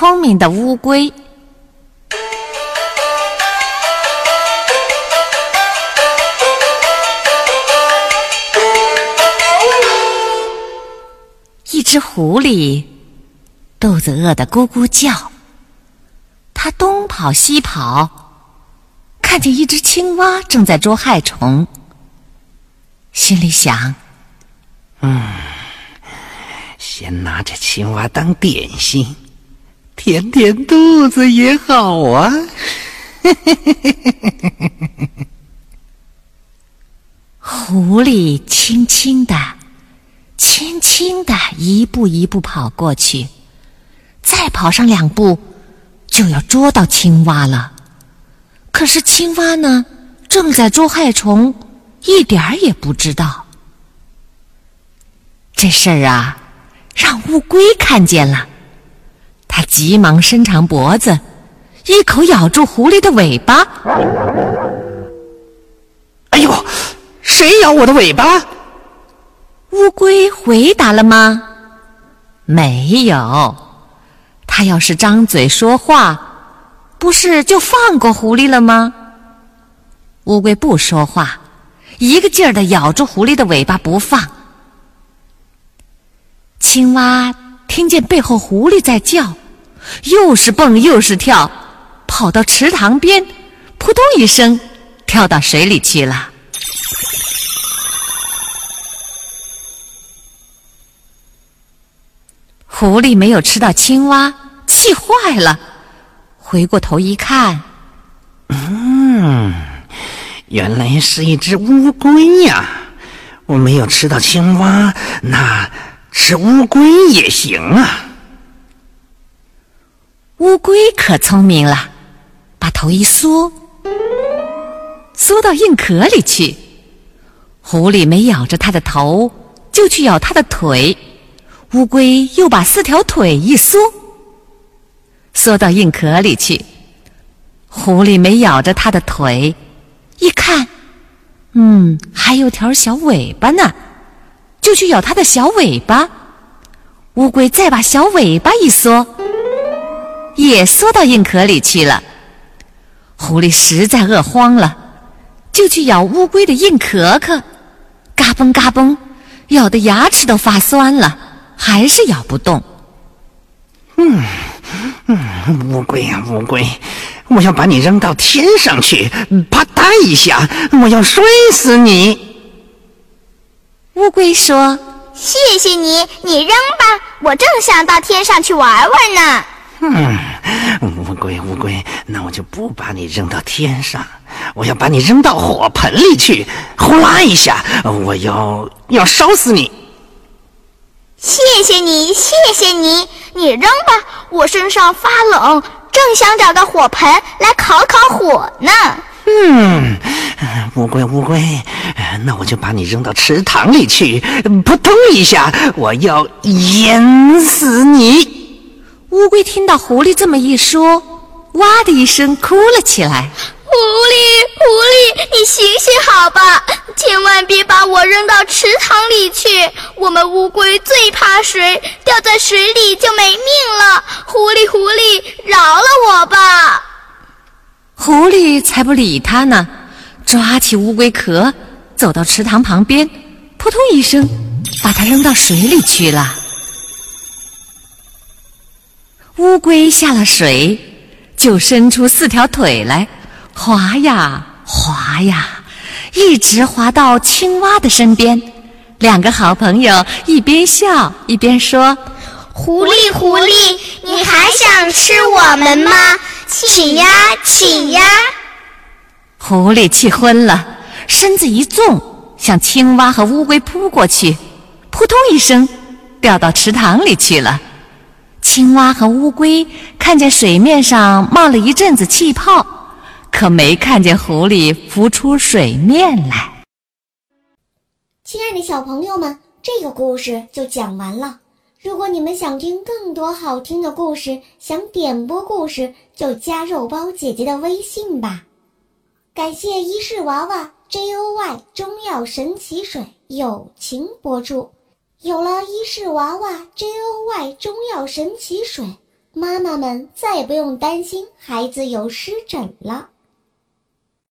聪明的乌龟。一只狐狸肚子饿得咕咕叫，它东跑西跑，看见一只青蛙正在捉害虫，心里想：“嗯，先拿着青蛙当点心，填填肚子也好啊。”狐狸轻轻的。轻轻的一步一步跑过去，再跑上两步，就要捉到青蛙了。可是青蛙呢，正在捉害虫，一点儿也不知道。这事儿啊，让乌龟看见了，它急忙伸长脖子，一口咬住狐狸的尾巴。哎呦，谁咬我的尾巴？乌龟回答了吗？没有。它要是张嘴说话，不是就放过狐狸了吗？乌龟不说话，一个劲儿的咬住狐狸的尾巴不放。青蛙听见背后狐狸在叫，又是蹦又是跳，跑到池塘边，扑通一声跳到水里去了。狐狸没有吃到青蛙，气坏了。回过头一看，嗯，原来是一只乌龟呀！我没有吃到青蛙，那吃乌龟也行啊。乌龟可聪明了，把头一缩，缩到硬壳里去。狐狸没咬着它的头，就去咬它的腿。乌龟又把四条腿一缩，缩到硬壳里去。狐狸没咬着它的腿，一看，嗯，还有条小尾巴呢，就去咬它的小尾巴。乌龟再把小尾巴一缩，也缩到硬壳里去了。狐狸实在饿慌了，就去咬乌龟的硬壳壳，嘎嘣嘎嘣，咬得牙齿都发酸了。还是咬不动。嗯嗯，乌龟呀乌龟，我要把你扔到天上去，啪嗒一下，我要摔死你。乌龟说：“谢谢你，你扔吧，我正想到天上去玩玩呢。”嗯，乌龟乌龟，那我就不把你扔到天上，我要把你扔到火盆里去，呼啦一下，我要要烧死你。谢谢你，谢谢你，你扔吧，我身上发冷，正想找个火盆来烤烤火呢。嗯，乌龟乌龟，那我就把你扔到池塘里去，扑通一下，我要淹死你。乌龟听到狐狸这么一说，哇的一声哭了起来。狐狸，狐狸，你醒醒好吧，千万别把我扔到池塘里去。我们乌龟最怕水，掉在水里就没命了。狐狸，狐狸，饶了我吧！狐狸才不理他呢，抓起乌龟壳，走到池塘旁边，扑通一声，把它扔到水里去了。乌龟下了水，就伸出四条腿来。滑呀滑呀，一直滑到青蛙的身边。两个好朋友一边笑一边说：“狐狸，狐狸，你还想吃我们吗？起呀，起呀！”狐狸气昏了，身子一纵，向青蛙和乌龟扑过去，扑通一声，掉到池塘里去了。青蛙和乌龟看见水面上冒了一阵子气泡。可没看见狐狸浮出水面来。亲爱的小朋友们，这个故事就讲完了。如果你们想听更多好听的故事，想点播故事，就加肉包姐姐的微信吧。感谢伊氏娃娃 Joy 中药神奇水友情播出。有了伊氏娃娃 Joy 中药神奇水。妈妈们再也不用担心孩子有湿疹了。